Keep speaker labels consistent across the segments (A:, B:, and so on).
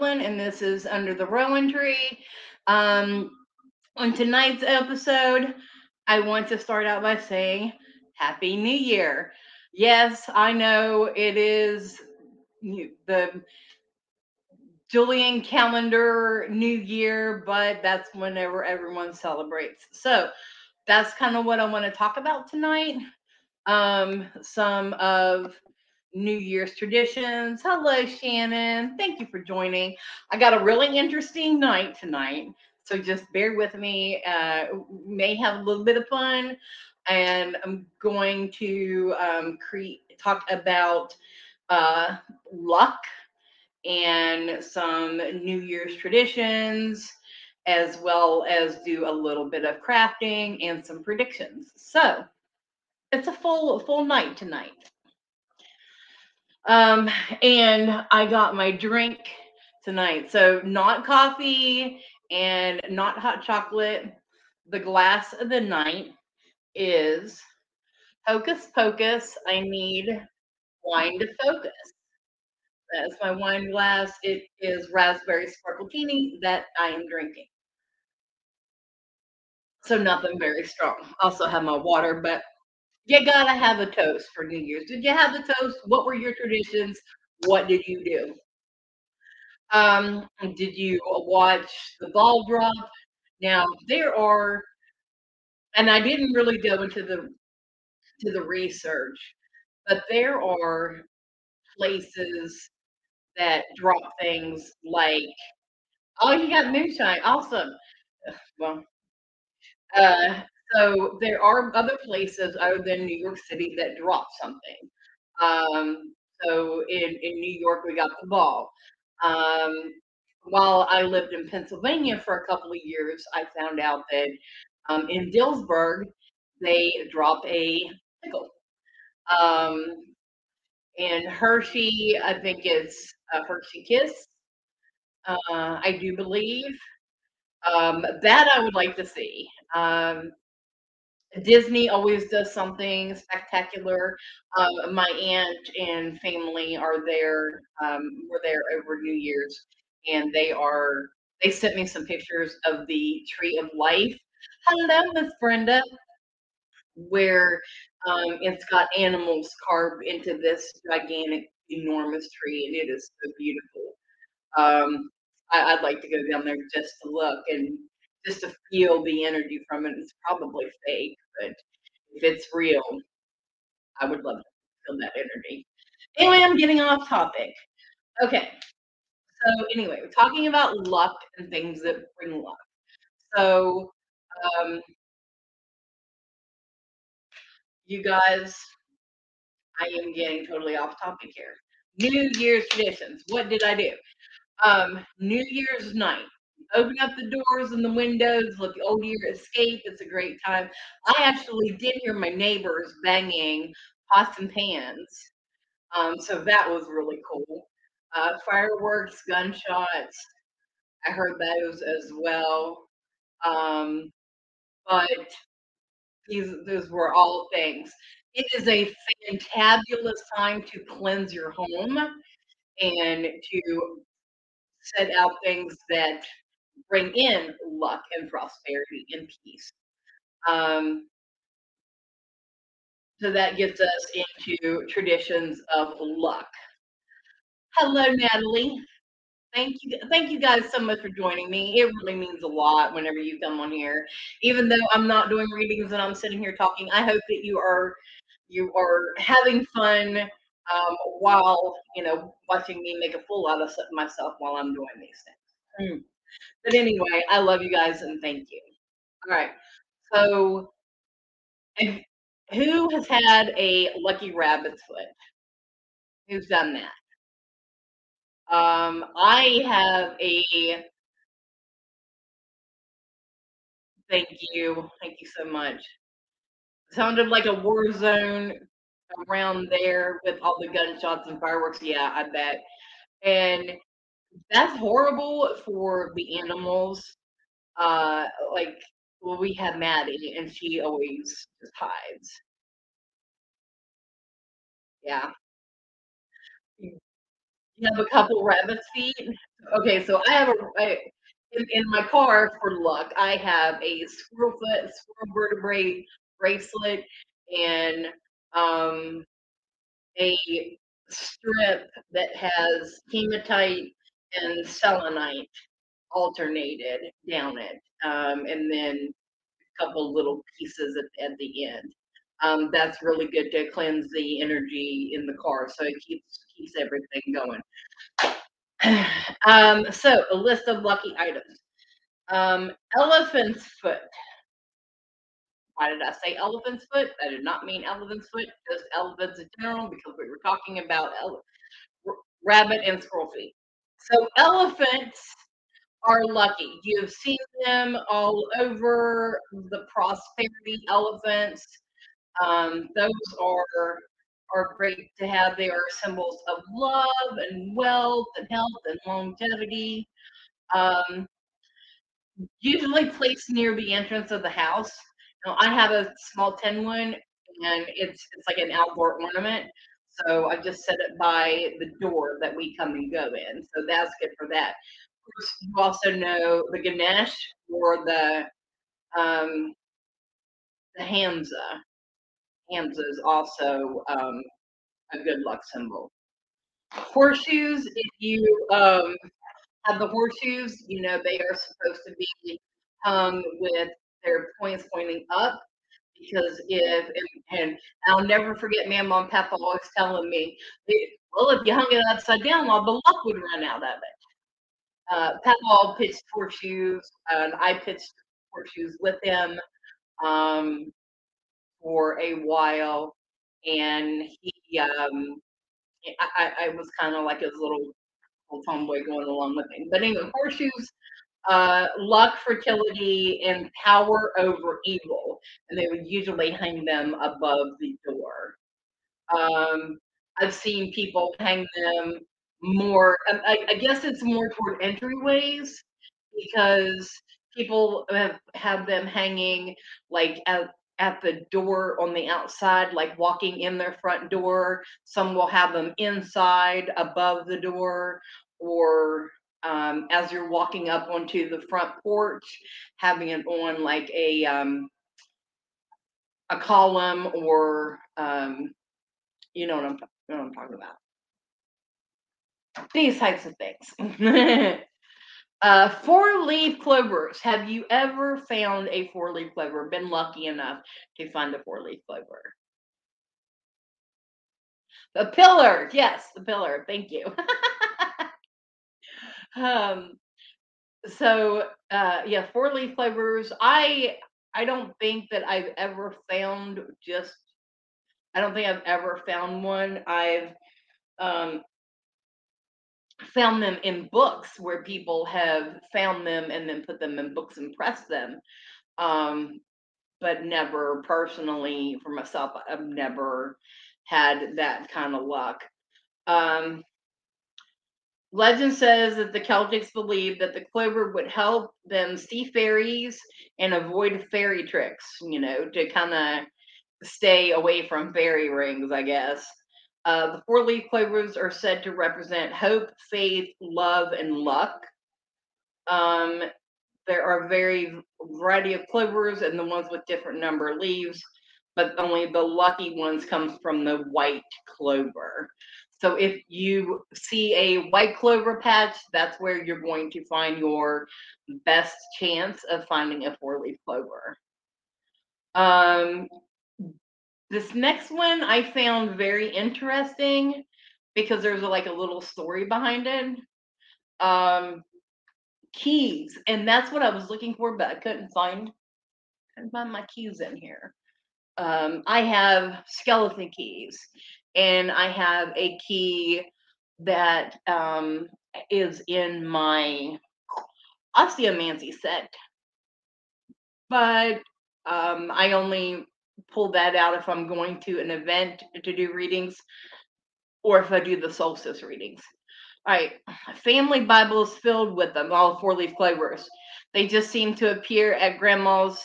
A: Gwendolyn, and this is Under the Rowan Tree. Um, on tonight's episode, I want to start out by saying Happy New Year. Yes, I know it is the Julian calendar New Year, but that's whenever everyone celebrates. So that's kind of what I want to talk about tonight. Um, some of New Year's traditions. Hello, Shannon. Thank you for joining. I got a really interesting night tonight. So just bear with me. Uh, may have a little bit of fun. And I'm going to um, create, talk about uh, luck and some New Year's traditions, as well as do a little bit of crafting and some predictions. So it's a full full night tonight. Um, and I got my drink tonight. So not coffee and not hot chocolate. The glass of the night is Hocus Pocus. I need wine to focus. That's my wine glass. It is raspberry sparkletini that I am drinking. So nothing very strong. Also have my water, but you gotta have a toast for New Year's. Did you have the toast? What were your traditions? What did you do? Um, did you watch the ball drop? Now there are, and I didn't really go into the to the research, but there are places that drop things like, oh, you got moonshine, awesome. Well, uh, so there are other places other than New York City that drop something. Um, so in, in New York, we got the ball. Um, while I lived in Pennsylvania for a couple of years, I found out that um, in Dillsburg, they drop a pickle. Um, in Hershey, I think it's a Hershey Kiss. Uh, I do believe um, that I would like to see. Um, Disney always does something spectacular. Um, my aunt and family are there. Um, we're there over New Year's, and they are. They sent me some pictures of the Tree of Life. Hello, Miss Brenda. Where um, it's got animals carved into this gigantic, enormous tree, and it is so beautiful. Um, I, I'd like to go down there just to look and just to feel the energy from it. It's probably fake, but if it's real, I would love to feel that energy. Anyway, I'm getting off topic. Okay. So anyway, we're talking about luck and things that bring luck. So um, you guys, I am getting totally off topic here. New Year's traditions. What did I do? Um, New Year's night open up the doors and the windows, let the old year escape. It's a great time. I actually did hear my neighbors banging pots and pans. Um, so that was really cool. Uh, fireworks, gunshots. I heard those as well. Um, but these those were all things. It is a fantabulous time to cleanse your home and to set out things that bring in luck and prosperity and peace. Um, so that gets us into traditions of luck. Hello, Natalie. Thank you, thank you guys so much for joining me. It really means a lot whenever you come on here. Even though I'm not doing readings and I'm sitting here talking, I hope that you are you are having fun um, while you know watching me make a fool out of myself while I'm doing these things. Mm. But anyway, I love you guys and thank you. All right. So, who has had a lucky rabbit's foot? Who's done that? Um, I have a. Thank you. Thank you so much. Sounded like a war zone around there with all the gunshots and fireworks. Yeah, I bet. And that's horrible for the animals. Uh, like Well, we have Maddie, and she always just hides. Yeah. Mm. You have a couple rabbit's feet? Okay, so I have a I in in my car, for luck, I have a squirrel foot, squirrel vertebrae bracelet, and, um, a strip that has hematite and selenite alternated down it, um, and then a couple little pieces at at the end. Um, that's really good to cleanse the energy in the car, so it keeps keeps everything going. Um, so a list of lucky items. Um, elephant's foot. Why did I say elephant's foot? I did not mean elephant's foot, just elephants in general because we were talking about ele rabbit and squirrel feet. So elephants are lucky. You've seen them all over the prosperity elephants. Um, those are are great to have. They are symbols of love and wealth and health and longevity. Um usually placed near the entrance of the house. Now, I have a small tin one, and it's it's like an outdoor ornament, so I just set it by the door that we come and go in, so that's good for that. Of course, you also know the Ganesh or the, um the Hamza. Hamza is also, um, a good luck symbol. Horseshoes, if you, um, have the horseshoes, you know, they are supposed to be hung with their points pointing up because if and and I'll never forget my and papa always telling me, "Eh, well, if you hung it upside down, all the luck would run out of it." Uh, papa pitched horseshoes, and I pitched horseshoes with him, um, for a while, and he, um, I I was kinda like his little little tomboy going along with him. But anyway, horseshoes, uh, luck, fertility, and power over evil, and they would usually hang them above the door. Um, I've seen people hang them more um, I I guess it's more toward entryways because people have have them hanging, like, at at the door on the outside, like, walking in their front door. Some will have them inside above the door or, um, as you're walking up onto the front porch, having it on, like, a, um a column or, um, you know what I'm what I'm talking about. These types of things. Uh, four-leaf clovers. Have you ever found a four-leaf clover? Been lucky enough to find a four-leaf clover? The pillar, yes, the pillar, thank you. Um, so, uh, yeah, four-leaf clovers, I I don't think that I've ever found just I don't think I've ever found one. I've, um found them in books where people have found them and then put them in books and pressed them, um, but never personally for myself, I've never had that kinda luck. Um legend says that the Celtics believed that the clover would help them see fairies and avoid fairy tricks, you know, to kinda stay away from fairy rings, I guess. Uh, the four-leaf clovers are said to represent hope, faith, love, and luck. Um, there are a very variety of clovers and the ones with different number of leaves, but only the lucky ones comes from the white clover. So if you see a white clover patch, that's where you're going to find your best chance of finding a four-leaf clover. Um, this next one I found very interesting because there's, like, a little story behind it. Um, keys, and that's what I was looking for, but I couldn't find couldn't find my keys in here. Um, I have skeleton keys, and I have a key that, um, is in my osteomancy set. But, um, I only pull that out if I'm going to an event to do readings or if I do the solstice readings. Alright, family Bible is filled with them, all four-leaf clovers. They just seem to appear at grandma's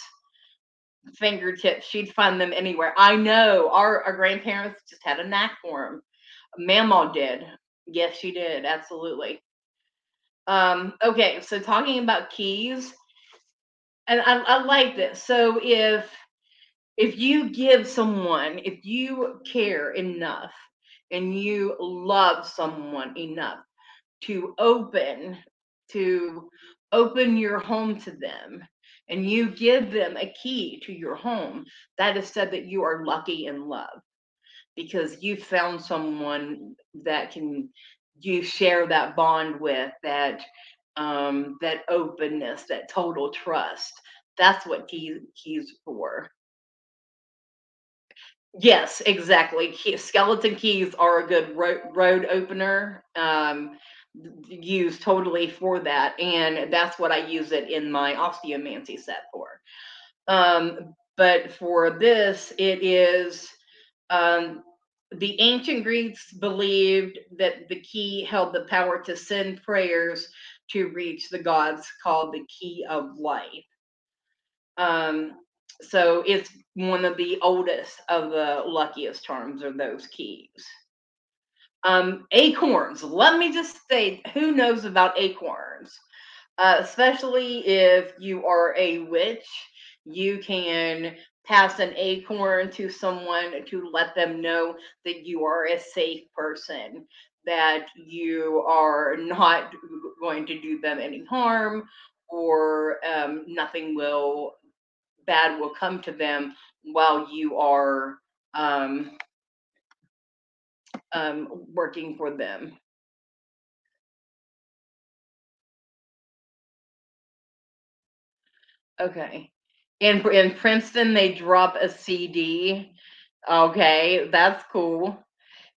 A: fingertips. She'd find them anywhere. I know our, our grandparents just had a knack for them. Mama did. Yes, she did. Absolutely. Um, okay, so talking about keys, and I, I like this. So if if you give someone, if you care enough and you love someone enough to open to open your home to them and you give them a key to your home, that is said that you are lucky in love because you found someone that can you share that bond with that um that openness that total trust. That's what keys keys for. Yes exactly. Key, skeleton keys are a good road, road opener um used totally for that and that's what i use it in my osteomancy set for um but for this it is um the ancient Greeks believed that the key held the power to send prayers to reach the gods, called the key of life. Um, so it's one of the oldest of the luckiest charms are those keys. Um, acorns. Let me just say, who knows about acorns? Uh, especially if you are a witch, you can pass an acorn to someone to let them know that you are a safe person, that you are not going to do them any harm, or um, nothing will bad will come to them while you are um, um, working for them. Okay. In in Princeton, they drop a CD. Okay, that's cool.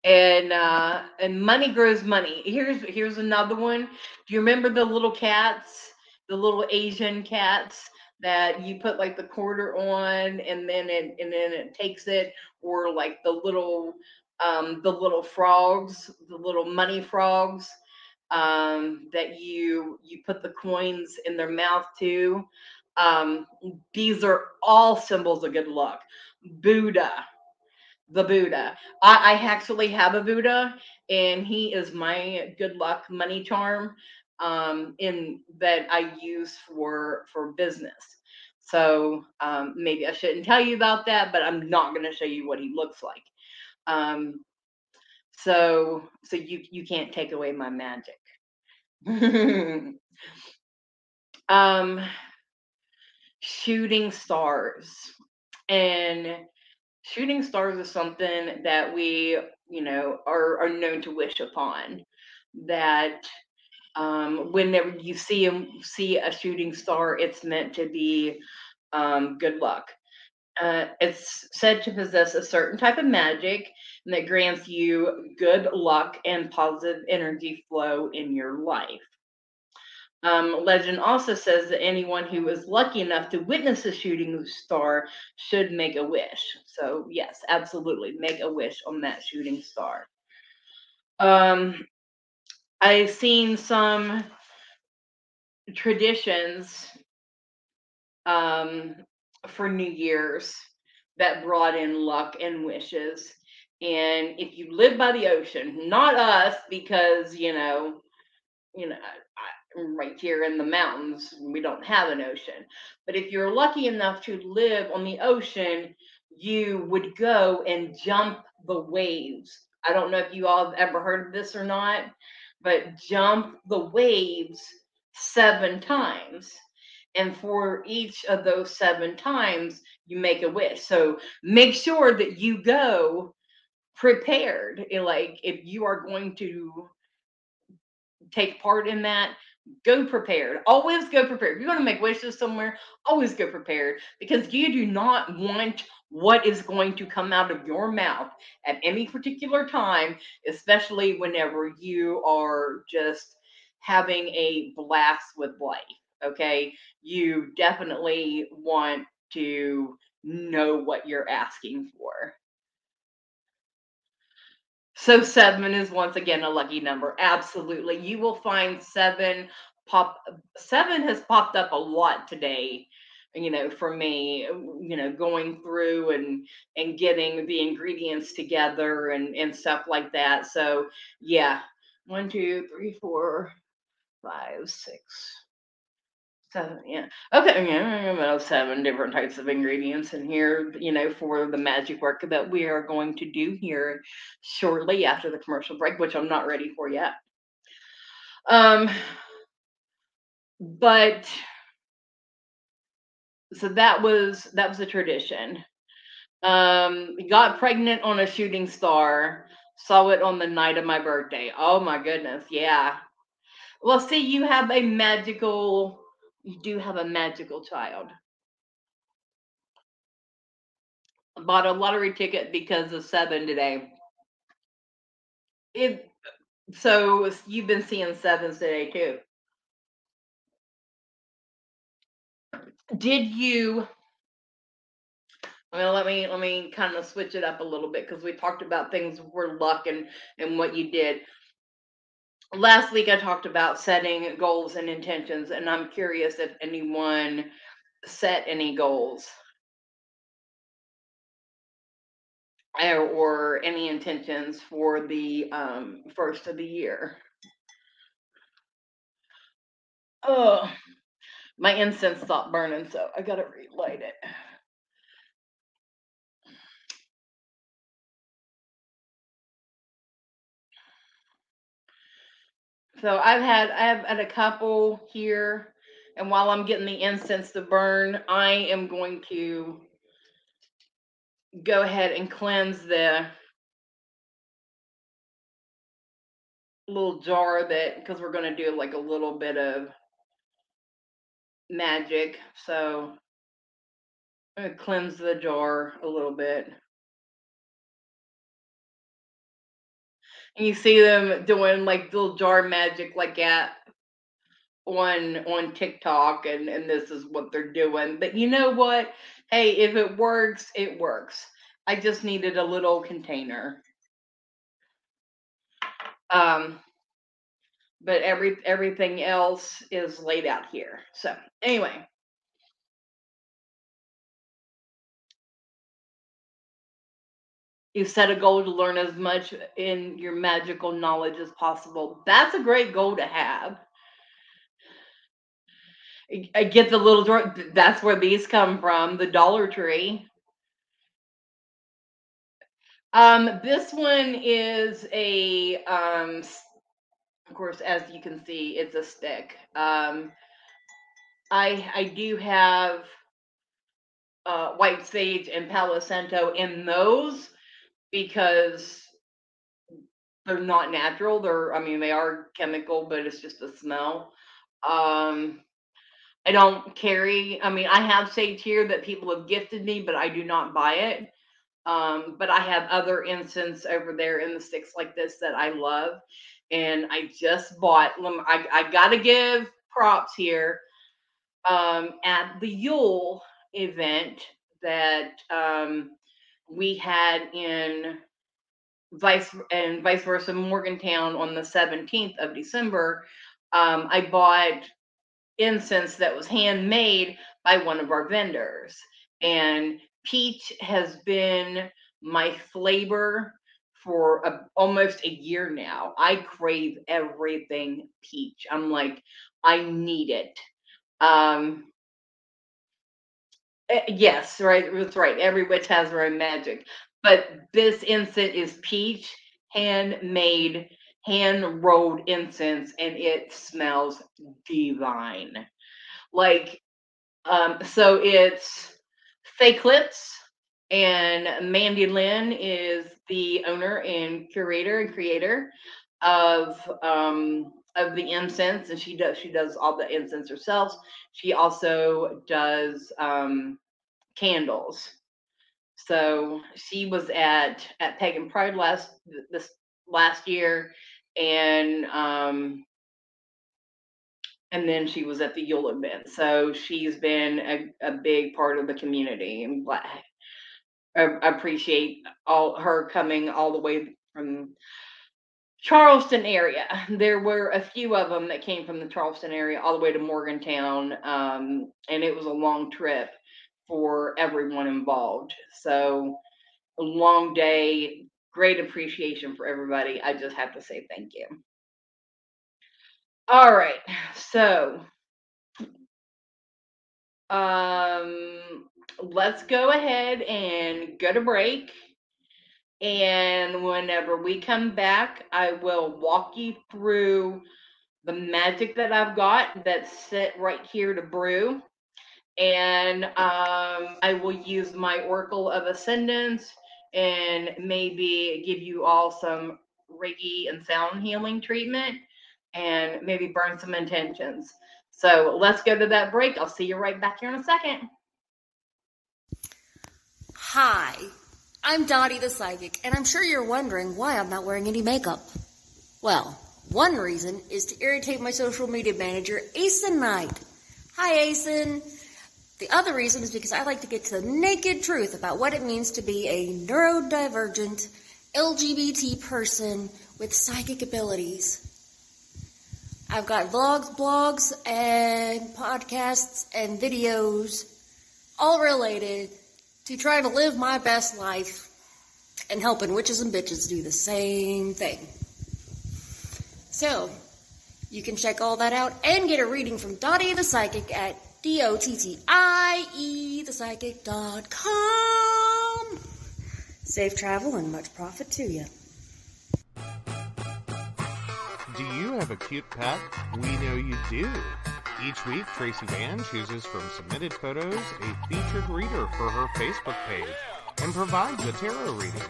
A: And uh and money grows money. Here's here's another one. Do you remember the little cats, the little Asian cats that you put like the quarter on and then it and then it takes it or like the little um the little frogs, the little money frogs um that you you put the coins in their mouth too um, these are all symbols of good luck. Buddha, the Buddha. I, I actually have a Buddha, and he is my good luck money charm um, in that I use for for business. So um, maybe I shouldn't tell you about that, but I'm not going to show you what he looks like. Um, so so you you can't take away my magic. um shooting stars. And shooting stars is something that we, you know, are, are known to wish upon. That um, whenever you see a, see a shooting star, it's meant to be um, good luck. Uh, it's said to possess a certain type of magic that grants you good luck and positive energy flow in your life. Um, legend also says that anyone who is lucky enough to witness a shooting star should make a wish. So, yes, absolutely, make a wish on that shooting star. Um, I've seen some traditions um, for New Year's that brought in luck and wishes. And if you live by the ocean, not us, because you know, you know, right here in the mountains, we don't have an ocean. But if you're lucky enough to live on the ocean, you would go and jump the waves. I don't know if you all have ever heard of this or not, but jump the waves seven times. And for each of those seven times, you make a wish. So make sure that you go prepared. Eh, like if you are going to take part in that, go prepared. Always go prepared. If you're going to make wishes somewhere, always go prepared because you do not want what is going to come out of your mouth at any particular time, especially whenever you are just having a blast with life. Okay. You definitely want to know what you're asking for. So seven is once again a lucky number. Absolutely. You will find seven pop seven has popped up a lot today you know, for me, you know, going through and and getting the ingredients together and and stuff like that. So yeah, one, two, three, four, five, six, seven. Yeah. Okay. Yeah, about seven different types of ingredients in here, you know, for the magic work that we are going to do here shortly after the commercial break, which I'm not ready for yet. Um, but so that was that was a tradition. Um, got pregnant on a shooting star. Saw it on the night of my birthday. Oh my goodness, yeah. Well, see, you have a magical. You do have a magical child. Bought a lottery ticket because of seven today. It. So you've been seeing sevens today too. Did you well, let me let me kind of switch it up a little bit because we talked about things were luck and and what you did. Last week I talked about setting goals and intentions, and I'm curious if anyone set any goals or, or any intentions for the um, first of the year. Oh, my incense stopped burning, so I gotta relight it. So I've had I've had a couple here, and while I'm getting the incense to burn, I am going to go ahead and cleanse the little jar that because we're going to do like a little bit of magic. So I'm going to cleanse the jar a little bit. And you see them doing like little jar magic like at on on TikTok and and this is what they're doing. But you know what? Hey, if it works, it works. I just needed a little container. Um but every everything else is laid out here. So, anyway, you set a goal to learn as much in your magical knowledge as possible. That's a great goal to have. I get the little drawer. That's where these come from, the Dollar Tree. Um, this one is a, um, of course, as you can see, it's a stick. Um, I I do have uh, white sage and Palo Santo in those because they're not natural. They're, I mean, they are chemical, but it's just a smell. Um, I don't carry, I mean, I have sage here that people have gifted me, but I do not buy it. Um, but I have other incense over there in the sticks like this that I love. And I just bought, I, I got to give props here um, at the Yule event that um, we had in vice and vice versa Morgantown on the 17th of December. Um, I bought incense that was handmade by one of our vendors. And peach has been my flavor for a, almost a year now. I crave everything peach. I'm like, I need it. Um, eh, yes, right. That's right. Every witch has her own magic. But this incense is peach, handmade hand rolled incense and it smells divine. Like, um, so it's Fakelets and Mandy Lynn is the owner and curator and creator of um, of the incense, and she does she does all the incense herself. She also does um, candles. So she was at at Pagan Pride last this last year, and um, and then she was at the Yule event. So she's been a, a big part of the community, and I appreciate all her coming all the way from. Charleston area. There were a few of them that came from the Charleston area all the way to Morgantown, um, and it was a long trip for everyone involved. So, a long day, great appreciation for everybody. I just have to say thank you. All right, so um, let's go ahead and go to break. And whenever we come back, I will walk you through the magic that I've got that's set right here to brew. And um, I will use my Oracle of Ascendance and maybe give you all some Reiki and sound healing treatment and maybe burn some intentions. So let's go to that break. I'll see you right back here in a second.
B: Hi, I'm Dottie the Psychic, and I'm sure you're wondering why I'm not wearing any makeup. Well, one reason is to irritate my social media manager, Asen Knight. Hi, Asen. The other reason is because I like to get to the naked truth about what it means to be a neurodivergent LGBT person with psychic abilities. I've got vlogs, blogs, and podcasts and videos all related to try to live my best life and helping witches and bitches do the same thing. So, you can check all that out and get a reading from Dottie the Psychic at D-O-T-T-I-E thepsychic.com. Safe travel and much profit to you.
C: Do you have a cute pet? We know you do. Each week, Tracy Bann chooses from submitted photos a featured reader for her Facebook page and provides a tarot reading.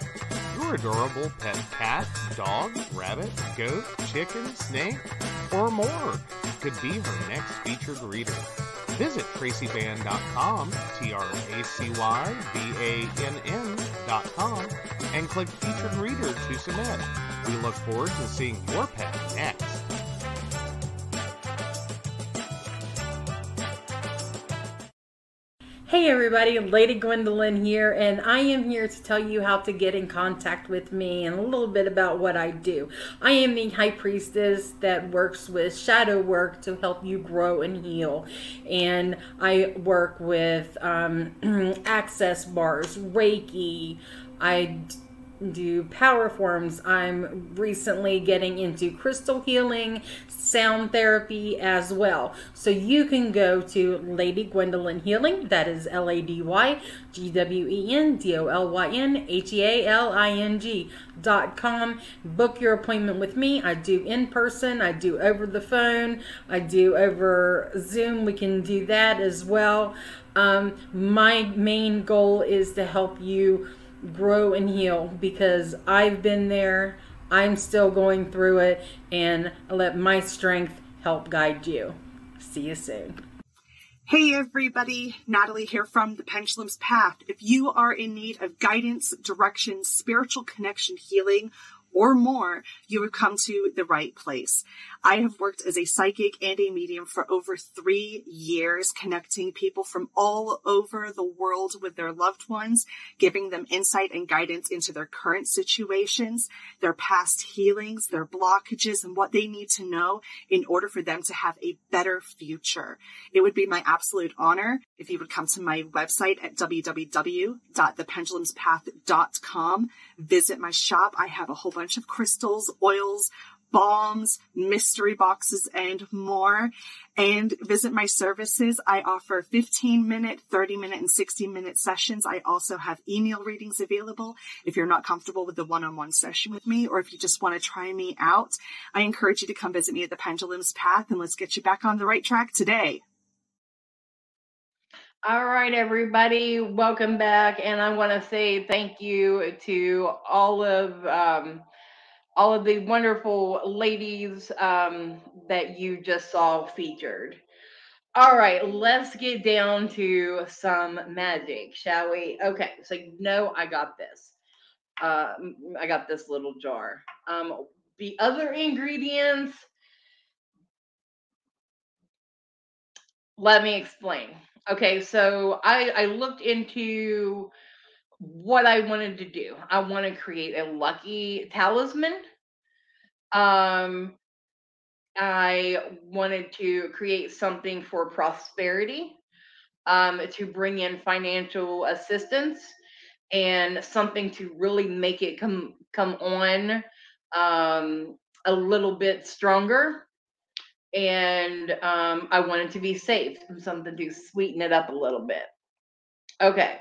C: Your adorable pet cat, dog, rabbit, goat, chicken, snake, or more could be her next featured reader. Visit tracybann.com, T-R-A-C-Y-B-A-N-N.com, and click Featured Reader to submit. We look forward to seeing your pet next.
D: Hey everybody, Lady Gwendolyn here, and I am here to tell you how to get in contact with me and a little bit about what I do. I am the High Priestess that works with shadow work to help you grow and heal, and I work with um, access bars, Reiki, I do power forms. I'm recently getting into crystal healing, sound therapy as well. So you can go to Lady Gwendolyn Healing, that is L A D Y G W E N D O L Y N H E A L I N G dot com. Book your appointment with me. I do in person, I do over the phone, I do over Zoom. We can do that as well. Um, my main goal is to help you grow and heal because I've been there. I'm still going through it, and let my strength help guide you. See you soon.
E: Hey everybody, Natalie here from The Pendulum's Path. If you are in need of guidance, direction, spiritual connection, healing, or more, you would come to the right place. I have worked as a psychic and a medium for over three years, connecting people from all over the world with their loved ones, giving them insight and guidance into their current situations, their past healings, their blockages, and what they need to know in order for them to have a better future. It would be my absolute honor if you would come to my website at www.thependulumspath.com, visit my shop. I have a whole bunch of crystals, oils, balms, mystery boxes, and more. And visit my services. I offer 15 minute, 30 minute, and 60 minute sessions. I also have email readings available if you're not comfortable with the one on one session with me, or if you just want to try me out. I encourage you to come visit me at the Pendulum's Path and let's get you back on the right track today.
A: All right, everybody, welcome back. And I want to say thank you to all of um, all of the wonderful ladies um, that you just saw featured. All right, let's get down to some magic, shall we? Okay, so you know I got this. Uh, I got this little jar. Um, the other ingredients, let me explain. Okay, so I, I looked into what I wanted to do. I want to create a lucky talisman Um, I wanted to create something for prosperity, um, to bring in financial assistance, and something to really make it come come on um, a little bit stronger. And um, I wanted to be safe, something to sweeten it up a little bit. Okay.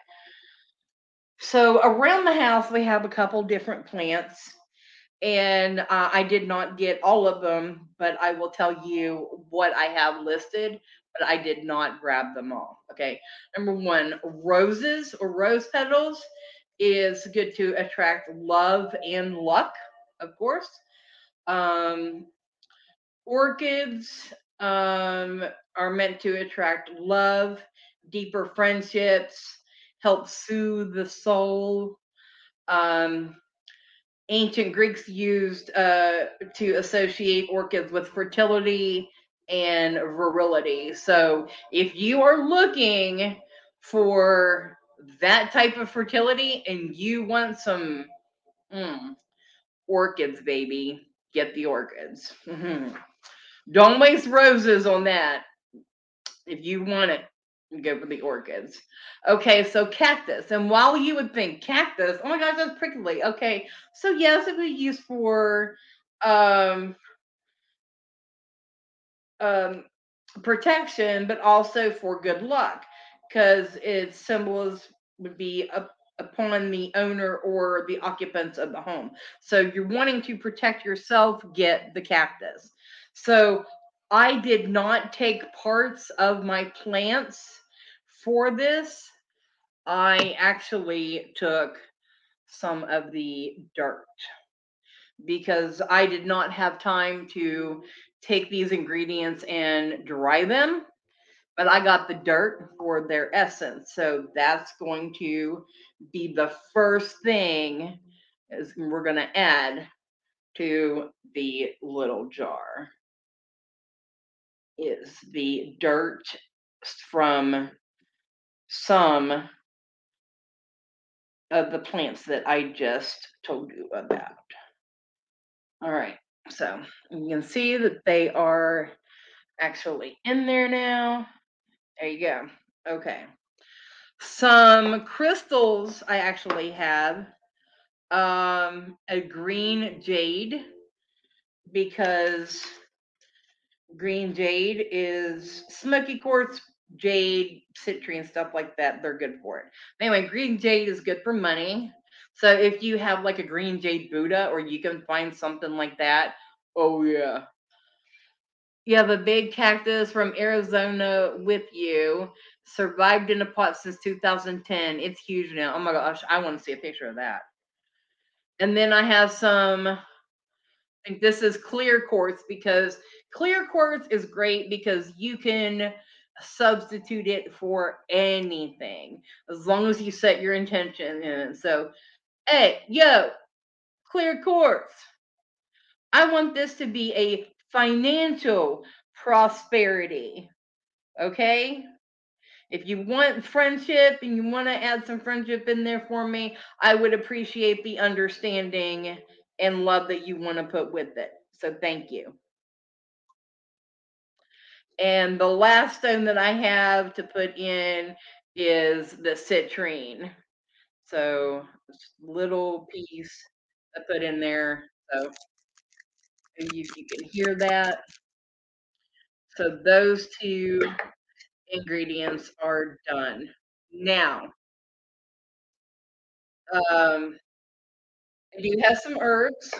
A: So around the house, we have a couple different plants, and uh, I did not get all of them, but I will tell you what I have listed, but I did not grab them all. Okay. Number one, roses or rose petals is good to attract love and luck, of course. Um, orchids um, are meant to attract love, deeper friendships, help soothe the soul. Um, ancient Greeks used uh, to associate orchids with fertility and virility. So if you are looking for that type of fertility and you want some mm, orchids, baby, get the orchids. Mhm. Don't waste roses on that. If you want it, go for the orchids. Okay, so cactus. And while you would think cactus, oh my gosh, that's prickly. Okay, so yes, it would be used for um, um, protection, but also for good luck because its symbols would be up upon the owner or the occupants of the home. So you're wanting to protect yourself, get the cactus. So I did not take parts of my plants for this. I actually took some of the dirt because I did not have time to take these ingredients and dry them but I got the dirt for their essence. So that's going to be the first thing is we're going to add to the little jar is the dirt from some of the plants that I just told you about. All right, so you can see that they are actually in there now. There you go. Okay. Some crystals I actually have. Um, a green jade because green jade is smoky quartz, jade, citrine, and stuff like that. They're good for it. Anyway, green jade is good for money. So if you have like a green jade Buddha or you can find something like that, oh yeah, you have a big cactus from Arizona with you. Survived in a pot since 2010. It's huge now. Oh my gosh, I want to see a picture of that. And then I have some, This is clear quartz because clear quartz is great because you can substitute it for anything as long as you set your intention in it. So, hey, yo, clear quartz. I want this to be a financial prosperity. Okay? If you want friendship and you want to add some friendship in there for me, I would appreciate the understanding and love that you want to put with it. So thank you. And the last stone that I have to put in is the citrine. So little piece I put in there. So you, you can hear that. So those two ingredients are done. Now, um, I do have some herbs,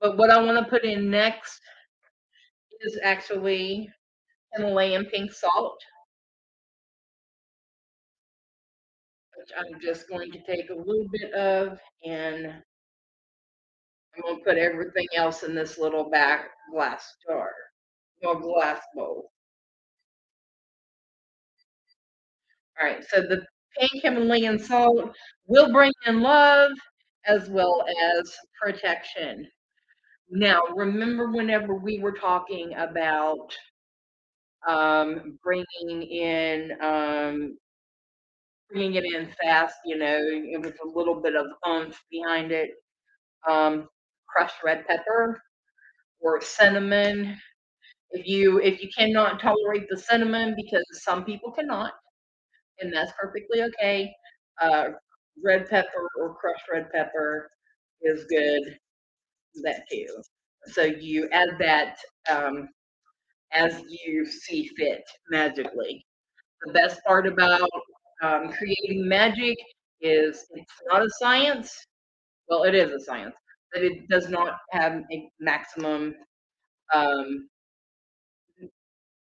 A: but what I want to put in next is actually Himalayan pink salt. Which I'm just going to take a little bit of and I'm gonna put everything else in this little back glass jar, or glass bowl. All right, so the pink Himalayan salt will bring in love as well as protection. Now, remember whenever we were talking about um, bringing in um, bringing it in fast, you know, with a little bit of oomph behind it. Um, crushed red pepper or cinnamon. If you if you cannot tolerate the cinnamon, because some people cannot, and that's perfectly okay. Uh, red pepper or crushed red pepper is good. That too. So you add that um, as you see fit magically. The best part about um, creating magic is it's not a science. Well, it is a science, but it does not have a maximum um,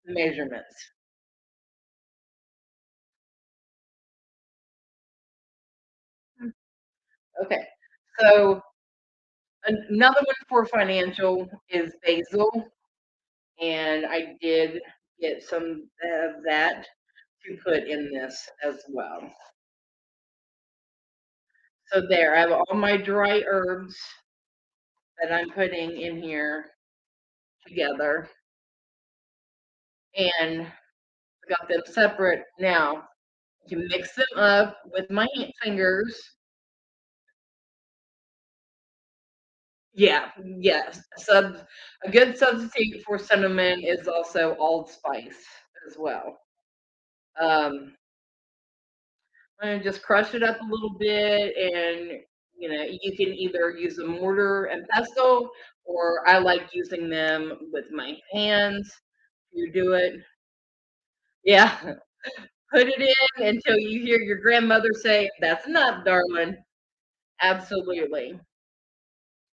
A: measurements. Okay, so another one for financial is basil, and I did get some of that to put in this as well. So there, I have all my dry herbs that I'm putting in here together. And I got them separate. Now, you mix them up with my fingers. Yeah, yes. Sub a good substitute for cinnamon is also allspice as well. Um, and just crush it up a little bit and you know you can either use a mortar and pestle or i like using them with my hands you do it yeah put it in until you hear your grandmother say that's enough darling absolutely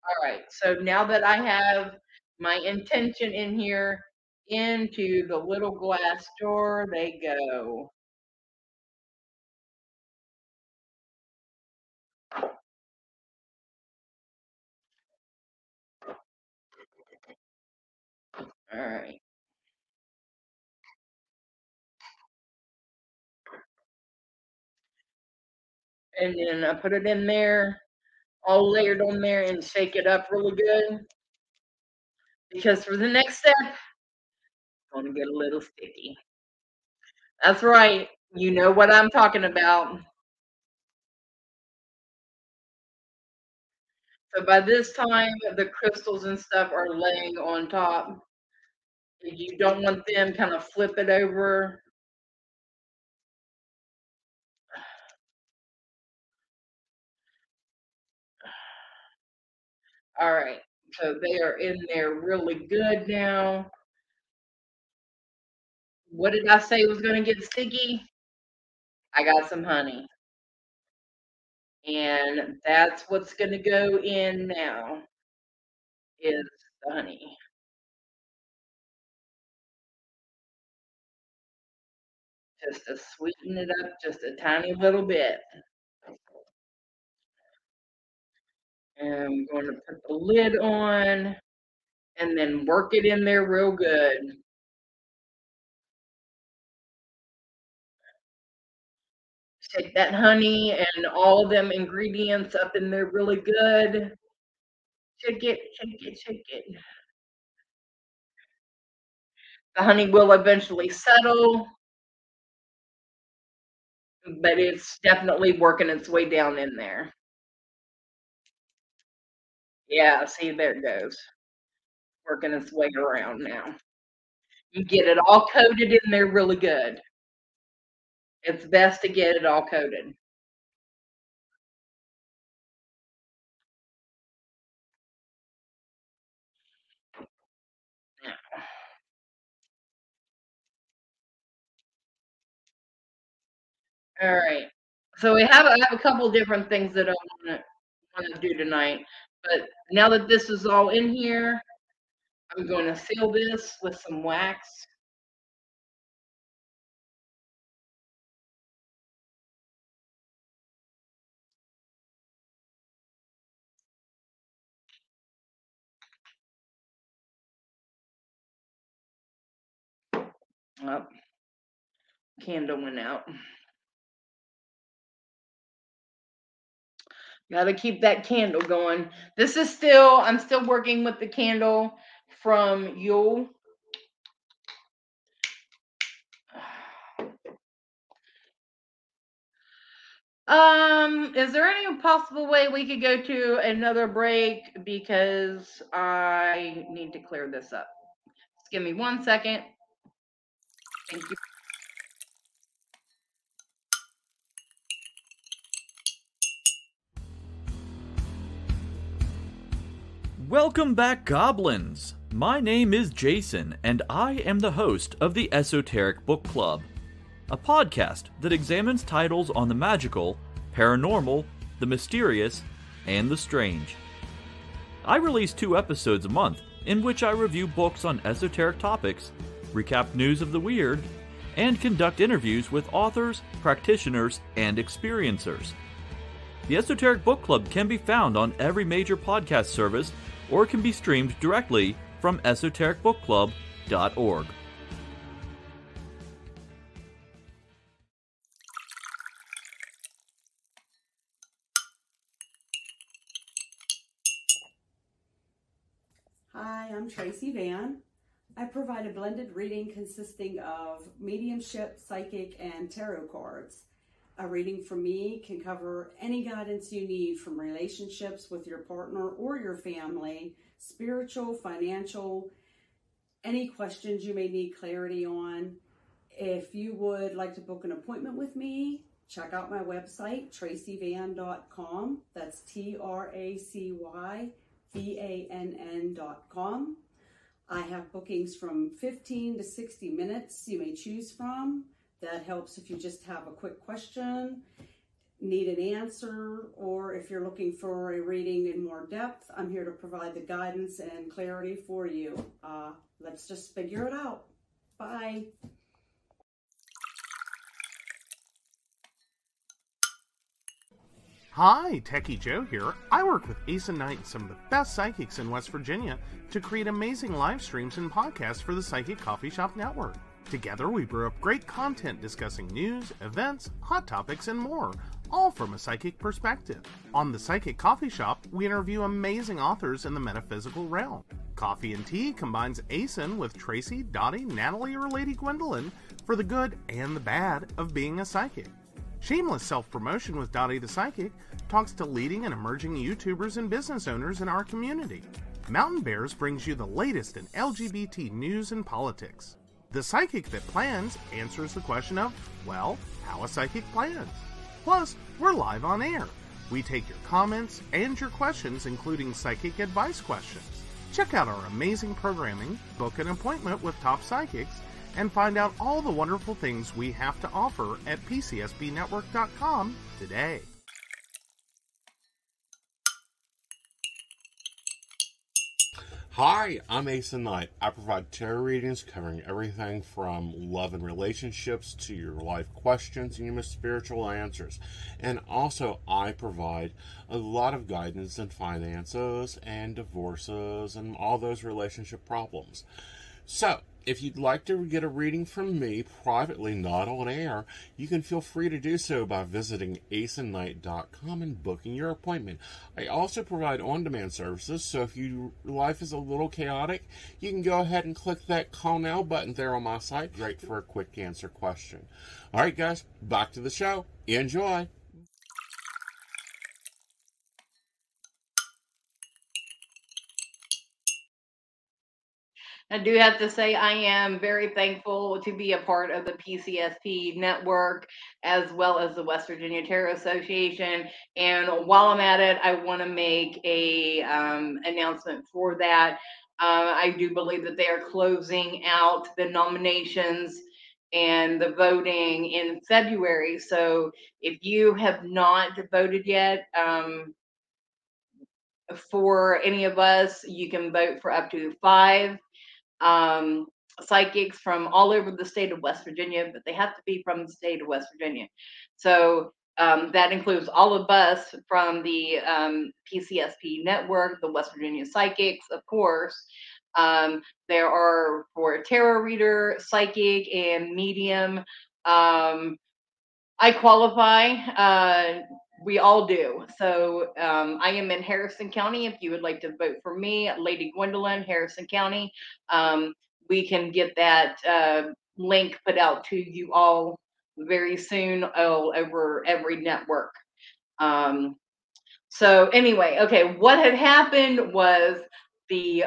A: all right so now that i have my intention in here into the little glass door they go All right. And then I put it in there, all layered on there, and shake it up really good. Because for the next step, it's going to get a little sticky. That's right. You know what I'm talking about. So by this time, the crystals and stuff are laying on top. You don't want them, kind of flip it over. All right. So they are in there really good now. What did I say was going to get sticky? I got some honey. And that's what's going to go in now is the honey. Just to sweeten it up just a tiny little bit. I'm going to put the lid on and then work it in there real good. Take that honey and all of them ingredients up in there really good. Shake it, shake it, shake it. The honey will eventually settle, but it's definitely working its way down in there. Yeah, see, there it goes. Working its way around now. You get it all coated in there really good. It's best to get it all coated. All right. So we have I have a couple different things that I want to want to do tonight. But now that this is all in here, I'm going to seal this with some wax. Oh, candle went out. Got to keep that candle going. This is still, I'm still working with the candle from Yule. Um, is there any possible way we could go to another break because I need to clear this up? Just give me one second. Thank you.
F: Welcome back, Goblins! My name is Jason, and I am the host of the Esoteric Book Club, a podcast that examines titles on the magical, paranormal, the mysterious, and the strange. I release two episodes a month in which I review books on esoteric topics, recap news of the weird, and conduct interviews with authors, practitioners, and experiencers. The Esoteric Book Club can be found on every major podcast service or can be streamed directly from esotericbookclub.org.
G: Hi, I'm Tracy Bann. I provide a blended reading consisting of mediumship, psychic, and tarot cards. A reading from me can cover any guidance you need from relationships with your partner or your family, spiritual, financial, any questions you may need clarity on. If you would like to book an appointment with me, check out my website, tracybann.com. That's T R A C Y V A N N.com. I have bookings from 15 to 60 minutes you may choose from. That helps if you just have a quick question, need an answer, or if you're looking for a reading in more depth, I'm here to provide the guidance and clarity for you. Uh, let's just figure it out. Bye.
C: Hi, Techie Joe here. I work with Ace and Knight, some of the best psychics in West Virginia, to create amazing live streams and podcasts for the Psychic Coffee Shop Network. Together, we brew up great content discussing news, events, hot topics, and more, all from a psychic perspective. On the Psychic Coffee Shop, we interview amazing authors in the metaphysical realm. Coffee and Tea combines ASIN with Tracy, Dottie, Natalie, or Lady Gwendolyn for the good and the bad of being a psychic. Shameless Self Promotion with Dottie the Psychic talks to leading and emerging YouTubers and business owners in our community. Mountain Bears brings you the latest in LGBT news and politics. The Psychic That Plans answers the question of, well, how a psychic plans. Plus, we're live on air. We take your comments and your questions, including psychic advice questions. Check out our amazing programming, book an appointment with top psychics, and find out all the wonderful things we have to offer at PCSBNetwork.com today.
H: Hi, I'm Asa Knight. I provide tarot readings covering everything from love and relationships to your life questions and your spiritual answers. And also, I provide a lot of guidance in finances and divorces and all those relationship problems. So, if you'd like to get a reading from me privately, not on air, you can feel free to do so by visiting aceandnight.com and booking your appointment. I also provide on demand services, so if your life is a little chaotic, you can go ahead and click that call now button there on my site. Great for a quick answer question. All right, guys, back to the show. Enjoy.
A: I do have to say, I am very thankful to be a part of the PCSP network as well as the West Virginia Tarot Association. And while I'm at it, I want to make a um, announcement for that. Uh, I do believe that they are closing out the nominations and the voting in February. So if you have not voted yet, um, for any of us, you can vote for up to five um, psychics from all over the state of West Virginia, but they have to be from the state of West Virginia. So um, that includes all of us from the um, PCSP network, the West Virginia Psychics, of course. Um, there are for tarot reader, psychic, and medium. Um, I qualify. Uh, we all do. So um, I am in Harrison County. If you would like to vote for me, Lady Gwendolyn, Harrison County, um, we can get that uh, link put out to you all very soon oh, over every network. Um, so anyway, okay, what had happened was the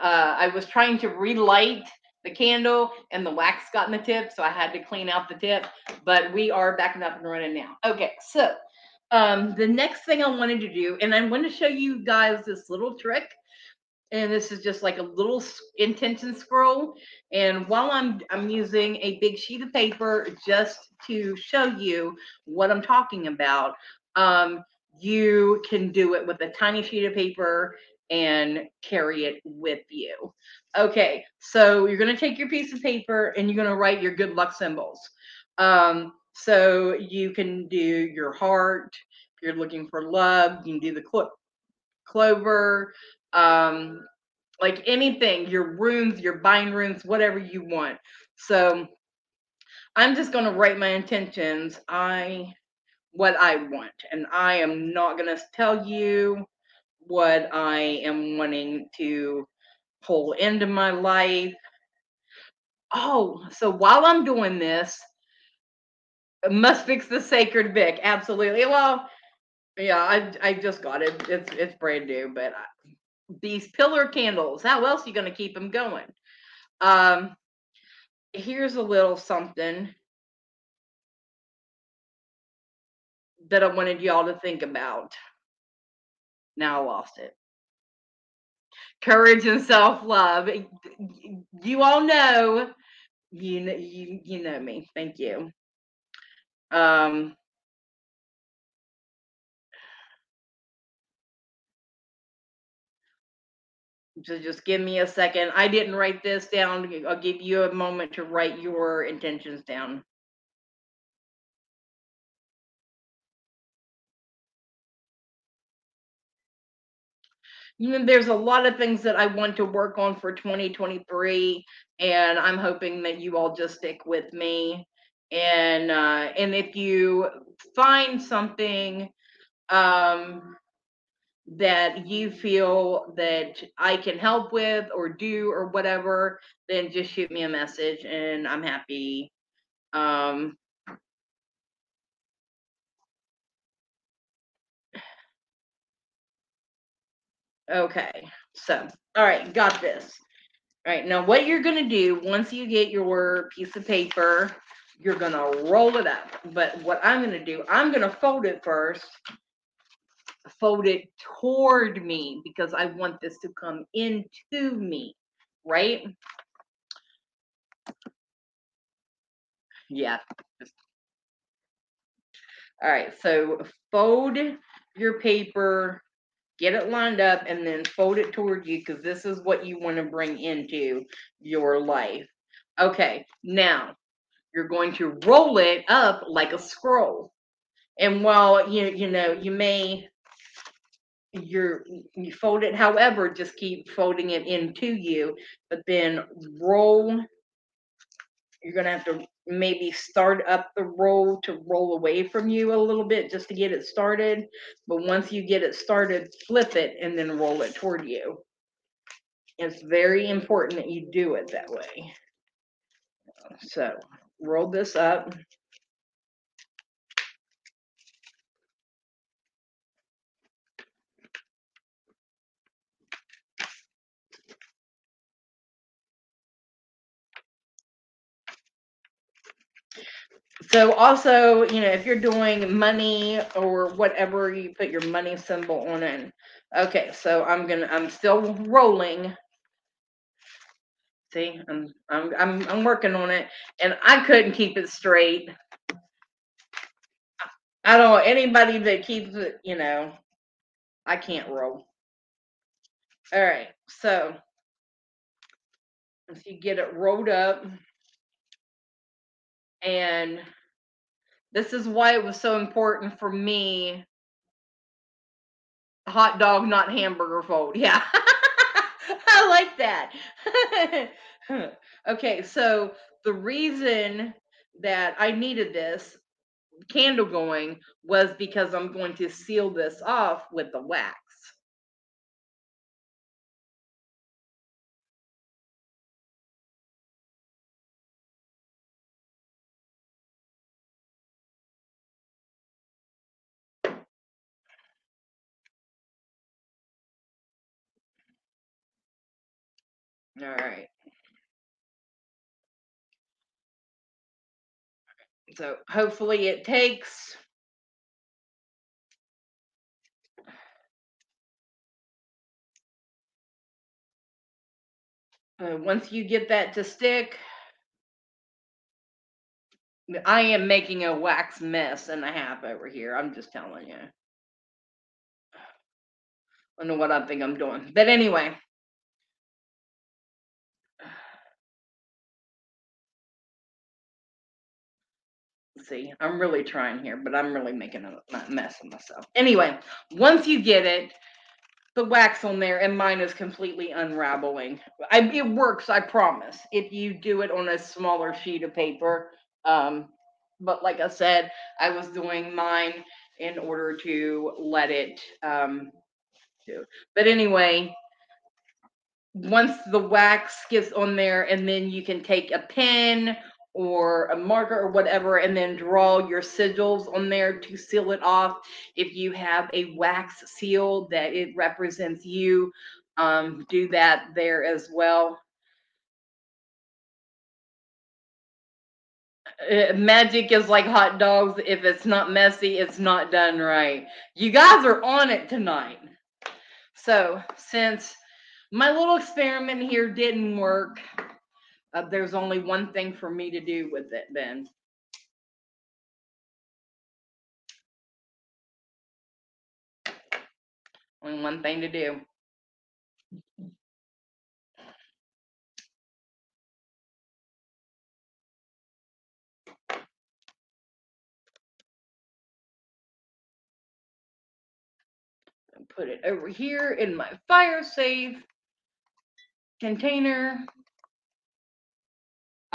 A: uh, I was trying to relight the candle and the wax got in the tip, so I had to clean out the tip. But we are backing up and running now. Okay, so um, the next thing I wanted to do, and I'm going to show you guys this little trick. And this is just like a little intention scroll. And while I'm I'm using a big sheet of paper just to show you what I'm talking about, um, you can do it with a tiny sheet of paper and carry it with you. Okay, so you're going to take your piece of paper and you're going to write your good luck symbols. Um, so you can do your heart. If you're looking for love, you can do the clo- clover, um, like anything, your runes, your bind runes, whatever you want. So I'm just going to write my intentions. I what I want, and I am not going to tell you what I am wanting to pull into my life. Oh, so while I'm doing this, must fix the sacred wick. Absolutely. Well, yeah, I I just got it. It's it's brand new, but I, these pillar candles. How else are you going to keep them going? Um, here's a little something that I wanted y'all to think about. Now I lost it. Courage and self love. You all know, you know, you you know me. Thank you. Um. So just give me a second. I didn't write this down. I'll give you a moment to write your intentions down. you know, there's a lot of things that I want to work on for 2023, and I'm hoping that you all just stick with me. And uh, and if you find something um, that you feel that I can help with or do or whatever, then just shoot me a message, and I'm happy um, Okay, so all right, got this. All right, now what you're gonna do once you get your piece of paper, you're gonna roll it up. But what I'm gonna do, I'm gonna fold it first, fold it toward me because I want this to come into me, right? Yeah. All right, so fold your paper get it lined up and then fold it toward you because this is what you want to bring into your life. Okay, now you're going to roll it up like a scroll. And while you you know you may you're you fold it however, just keep folding it into you, but then roll. You're gonna have to maybe start up the roll to roll away from you a little bit just to get it started. But once you get it started, flip it and then roll it toward you. It's very important that you do it that way. So roll this up. So also, you know, if you're doing money or whatever, you put your money symbol on it. Okay, so I'm gonna I'm still rolling. See, I'm I'm I'm I'm working on it, and I couldn't keep it straight. I don't anybody that keeps it, you know, I can't roll. All right, so if you get it rolled up. And this is why it was so important for me. Hot dog, not hamburger fold. Yeah. I like that. okay, so the reason that I needed this candle going was because I'm going to seal this off with the wax. All right. So hopefully it takes uh, once you get that to stick, I am making a wax mess and a half over here. I'm just telling you. I don't know what I think I'm doing. But anyway. See, I'm really trying here, but I'm really making a mess of myself. Anyway, once you get it, the wax on there, and mine is completely unraveling. I, it works, I promise, if you do it on a smaller sheet of paper. Um, but like I said, I was doing mine in order to let it um, do. But anyway, once the wax gets on there, and then you can take a pen or a marker or whatever, and then draw your sigils on there to seal it off. If you have a wax seal that it represents you, um, do that there as well. Uh, magic is like hot dogs. If it's not messy, it's not done right. You guys are on it tonight. So, since my little experiment here didn't work, uh, there's only one thing for me to do with it then. Only one thing to do. Put it over here in my fire safe container.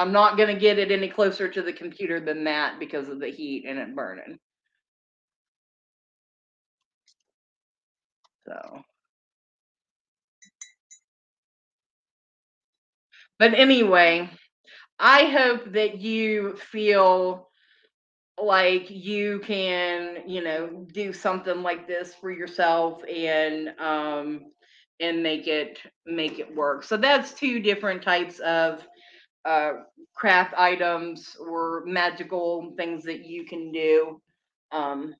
A: I'm not going to get it any closer to the computer than that because of the heat and it burning. So. But anyway, I hope that you feel like you can, you know, do something like this for yourself and um and make it make it work. So that's two different types of uh craft items or magical things that you can do um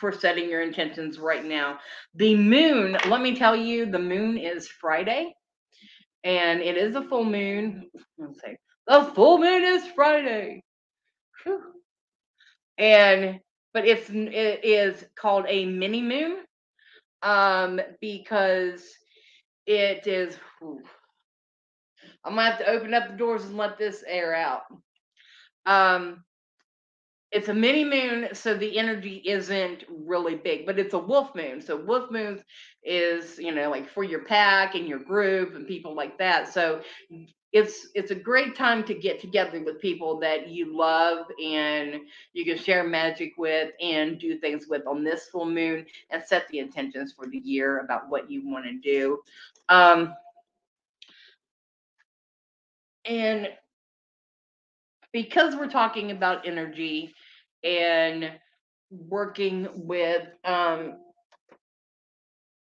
A: for setting your intentions right now. The moon, let me tell you, the moon is Friday and it is a full moon. Let's say the full moon is Friday. Whew. And but it's it is called a mini moon um because it is. I'm gonna have to open up the doors and let this air out. Um it's a mini moon, so the energy isn't really big, but it's a wolf moon. So wolf moons is, you know, like for your pack and your group and people like that. So it's it's a great time to get together with people that you love and you can share magic with and do things with on this full moon and set the intentions for the year about what you want to do. Um, and because we're talking about energy and working with um,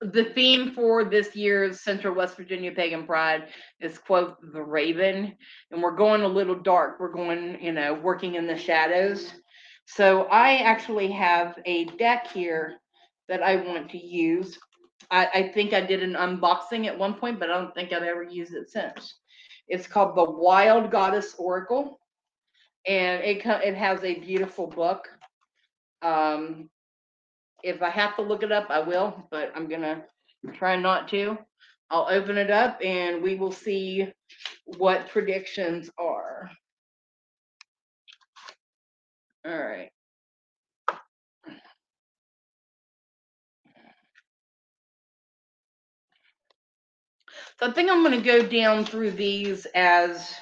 A: the theme for this year's Central West Virginia Pagan Pride is quote the Raven, and we're going a little dark. We're going, you know, working in the shadows. So I actually have a deck here that I want to use. I, I think I did an unboxing at one point, but I don't think I've ever used it since. It's called the Wild Goddess Oracle, and it it has a beautiful book. Um, if I have to look it up, I will, but I'm gonna try not to. I'll open it up and we will see what predictions are. All right. So I think I'm gonna go down through these as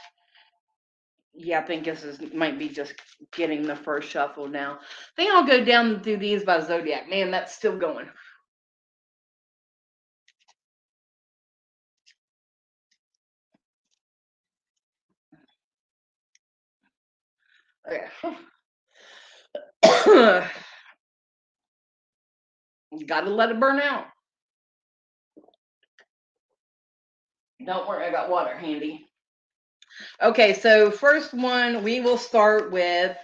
A: yeah, I think this is might be just getting the first shuffle now. I think I'll go down through these by zodiac. Man, that's still going. Okay. Got to let it burn out. Don't worry, I got water handy. Okay, so first one, we will start with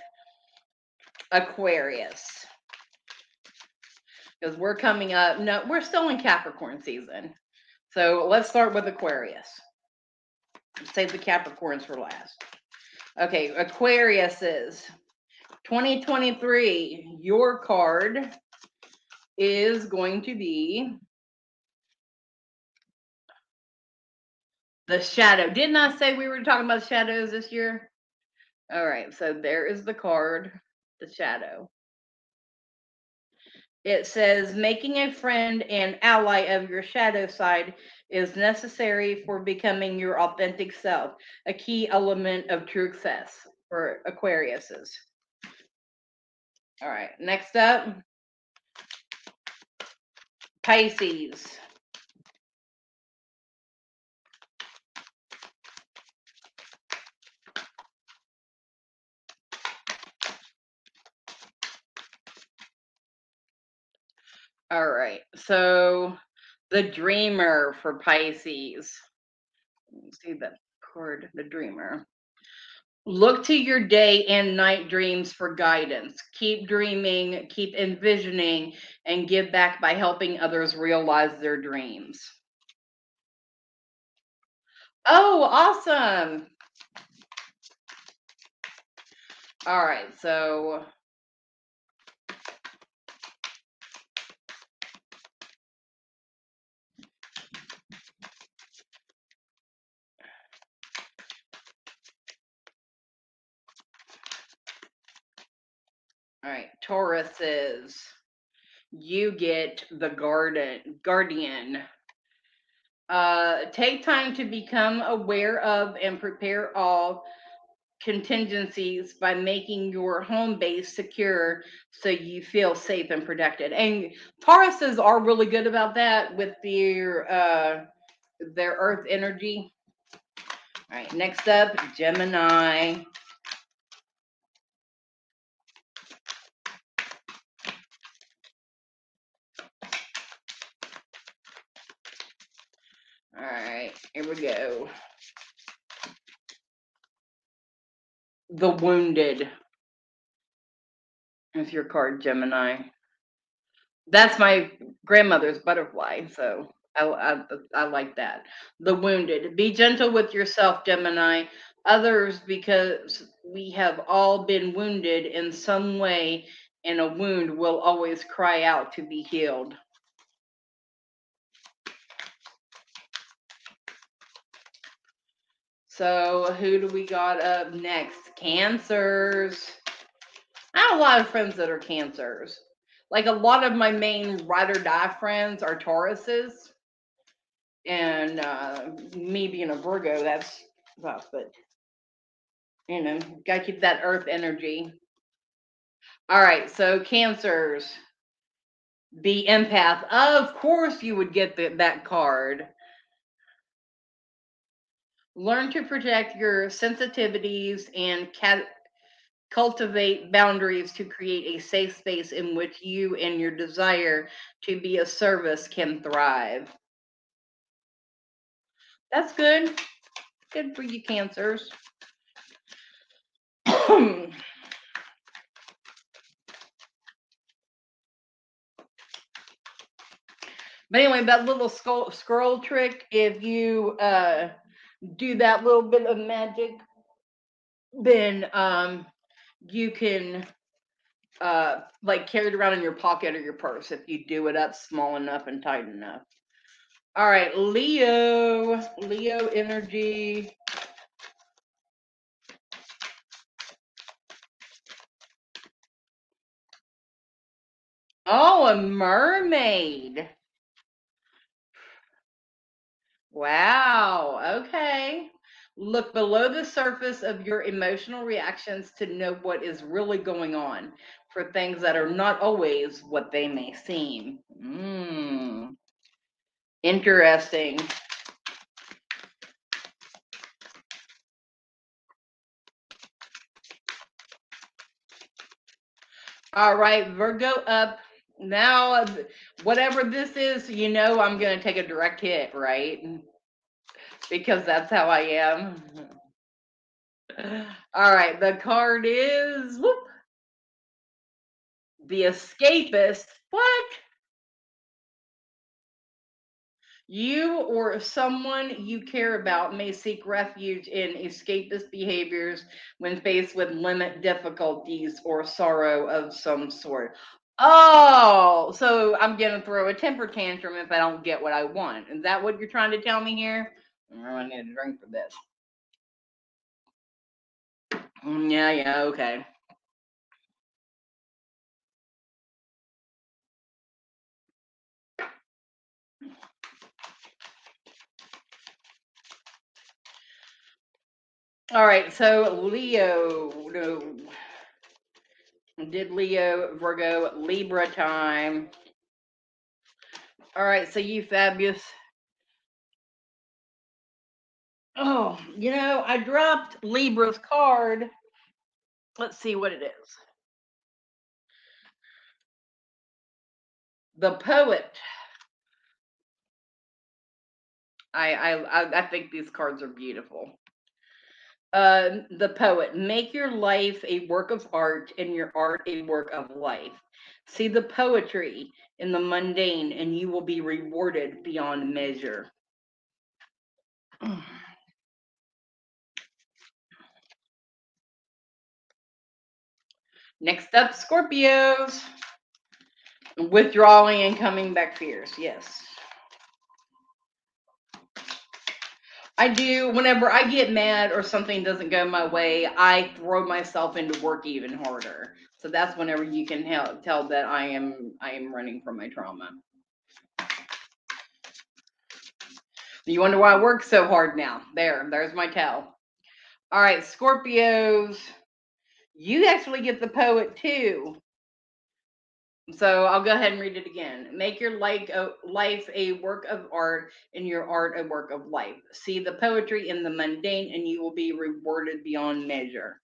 A: Aquarius. Because we're coming up, no, we're still in Capricorn season. So let's start with Aquarius. Save the Capricorns for last. Okay, Aquarius is 2023. Your card is going to be the shadow. Didn't I say we were talking about shadows this year? All right, so there is the card, the shadow. It says making a friend and ally of your shadow side is necessary for becoming your authentic self, a key element of true success for Aquariuses. All right, next up Pisces. All right. So the dreamer for Pisces. see that chord, the dreamer. Look to your day and night dreams for guidance. Keep dreaming, keep envisioning, and give back by helping others realize their dreams. Oh, awesome. All right, so All right, Tauruses, you get the garden guardian. Uh, take time to become aware of and prepare all contingencies by making your home base secure so you feel safe and protected. And Tauruses are really good about that with their uh, their earth energy. All right, next up, Gemini. All right, here we go. The Wounded. Is your card, Gemini. That's my grandmother's butterfly, so I, I, I like that. The Wounded. Be gentle with yourself, Gemini. Others, because we have all been wounded in some way, and a wound will always cry out to be healed. So who do we got up next? Cancers. I have a lot of friends that are cancers. Like a lot of my main ride or die friends are Tauruses. And uh, me being a Virgo, that's rough, but you know, gotta keep that earth energy. All right, so cancers. Be empath. Of course you would get the, that card. Learn to project your sensitivities and cat- cultivate boundaries to create a safe space in which you and your desire to be of service can thrive. That's good. Good for you, cancers. but anyway, that little scroll, scroll trick, if you uh, do that little bit of magic, then um, you can uh, like carry it around in your pocket or your purse if you do it up small enough and tight enough. All right, Leo, Leo energy. Oh, a mermaid. Wow. Okay. Look below the surface of your emotional reactions to know what is really going on for things that are not always what they may seem. Mm. Interesting. All right, Virgo up. Now, uh, whatever this is, you know I'm going to take a direct hit, right? because that's how I am. All right, the card is whoop, the escapist. What? You or someone you care about may seek refuge in escapist behaviors when faced with limit difficulties or sorrow of some sort. Oh, so I'm going to throw a temper tantrum if I don't get what I want. Is that what you're trying to tell me here? I need a drink for this. Mm, yeah, yeah, okay. All right, so Leo, no. Did Leo, Virgo, Libra time. All right, so you fabulous. Oh, you know, I dropped Libra's card. Let's see what it is. The poet. I I I think these cards are beautiful. Uh, the poet. Make your life a work of art and your art a work of life. See the poetry in the mundane, and you will be rewarded beyond measure. Next up, Scorpios. Withdrawing and coming back fears Yes. I do. Whenever I get mad or something doesn't go my way, I throw myself into work even harder. So that's whenever you can help, tell that I am I am running from my trauma. You wonder why I work so hard now. There, there's my tell. All right, Scorpios you actually get the poet too. So I'll go ahead and read it again. Make your like a, life a work of art and your art a work of life. See the poetry in the mundane and you will be rewarded beyond measure.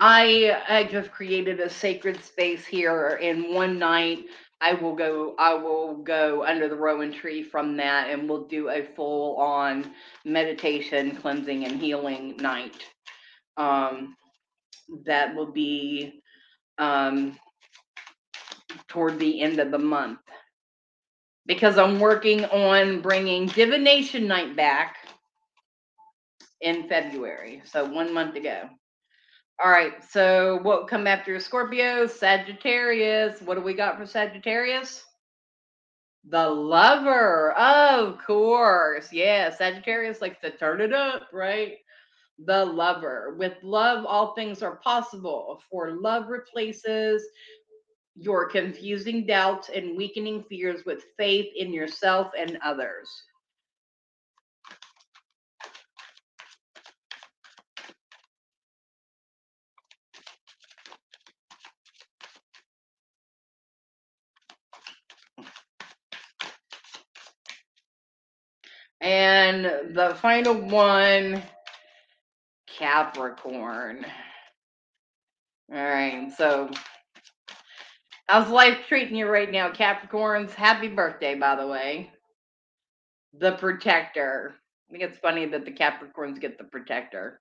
A: I I just created a sacred space here, and one night I will go I will go under the rowan tree from that, and we'll do a full on meditation, cleansing, and healing night. Um, that will be um, toward the end of the month because I'm working on bringing divination night back in February, so one month ago. All right. So what come after Scorpio? Sagittarius. What do we got for Sagittarius? The lover. Of course. Yeah. Sagittarius likes to turn it up, right? The lover. With love, all things are possible. For love replaces your confusing doubts and weakening fears with faith in yourself and others. And the final one, Capricorn. All right, so how's life treating you right now, Capricorns? Happy birthday, by the way. The protector. I think it's funny that the Capricorns get the protector.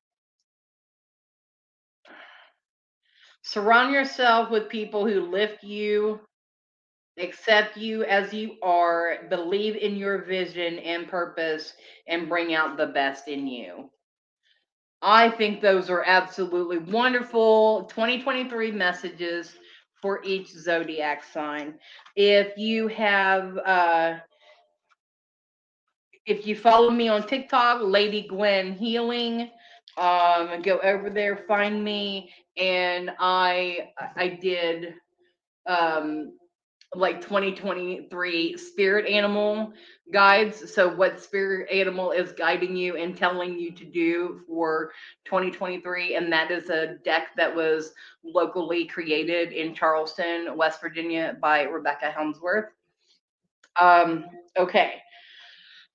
A: Surround yourself with people who lift you accept you as you are, believe in your vision and purpose, and bring out the best in you. I think those are absolutely wonderful 2023 messages for each zodiac sign. If you have, uh, if you follow me on TikTok, Lady Gwen Healing, um, go over there, find me, and I I did um like 2023 spirit animal guides. So, what spirit animal is guiding you and telling you to do for 2023? And that is a deck that was locally created in Charleston, West Virginia by Rebecca Helmsworth. Um, okay.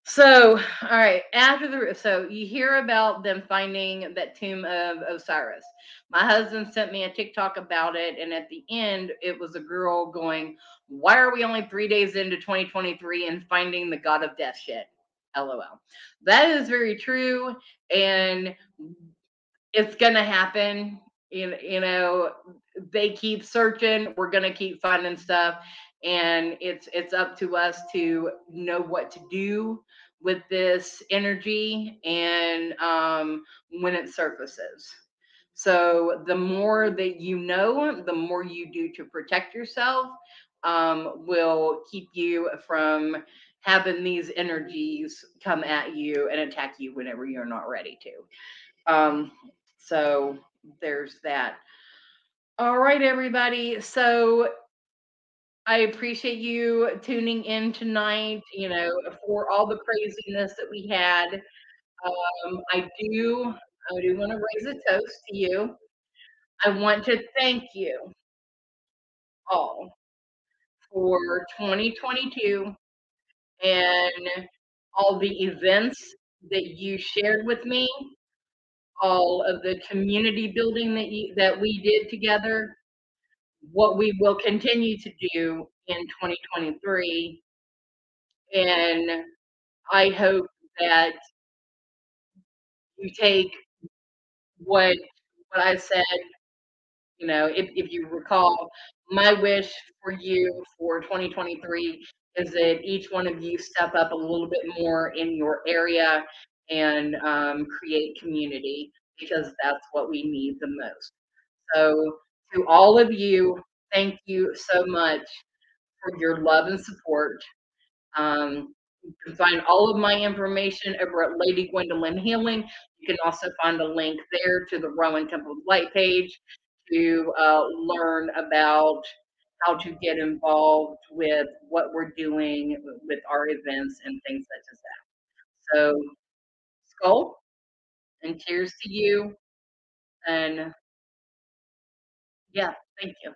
A: So, all right, after the so you hear about them finding that tomb of Osiris. My husband sent me a TikTok about it, and at the end, it was a girl going, "Why are we only three days into 2023 and finding the god of death shit?" LOL. That is very true, and it's gonna happen. You, you know, they keep searching. We're gonna keep finding stuff, and it's it's up to us to know what to do with this energy and um, when it surfaces. So the more that you know, the more you do to protect yourself um, will keep you from having these energies come at you and attack you whenever you're not ready to. Um, so there's that. All right, everybody. So I appreciate you tuning in tonight, you know, for all the craziness that we had. Um, I do I do want to raise a toast to you. I want to thank you all for 2022 and all the events that you shared with me, all of the community building that you that we did together, what we will continue to do in 2023 and I hope that you take what what I said, you know, if, if you recall, my wish for you for 2023 is that each one of you step up a little bit more in your area and um, create community because that's what we need the most. So, to all of you, thank you so much for your love and support. Um, you can find all of my information over at Lady Gwendolyn Healing. You can also find a link there to the Rowan Temple Light page to uh, learn about how to get involved with what we're doing with our events and things such as that. So, skull and cheers to you. And yeah, thank you.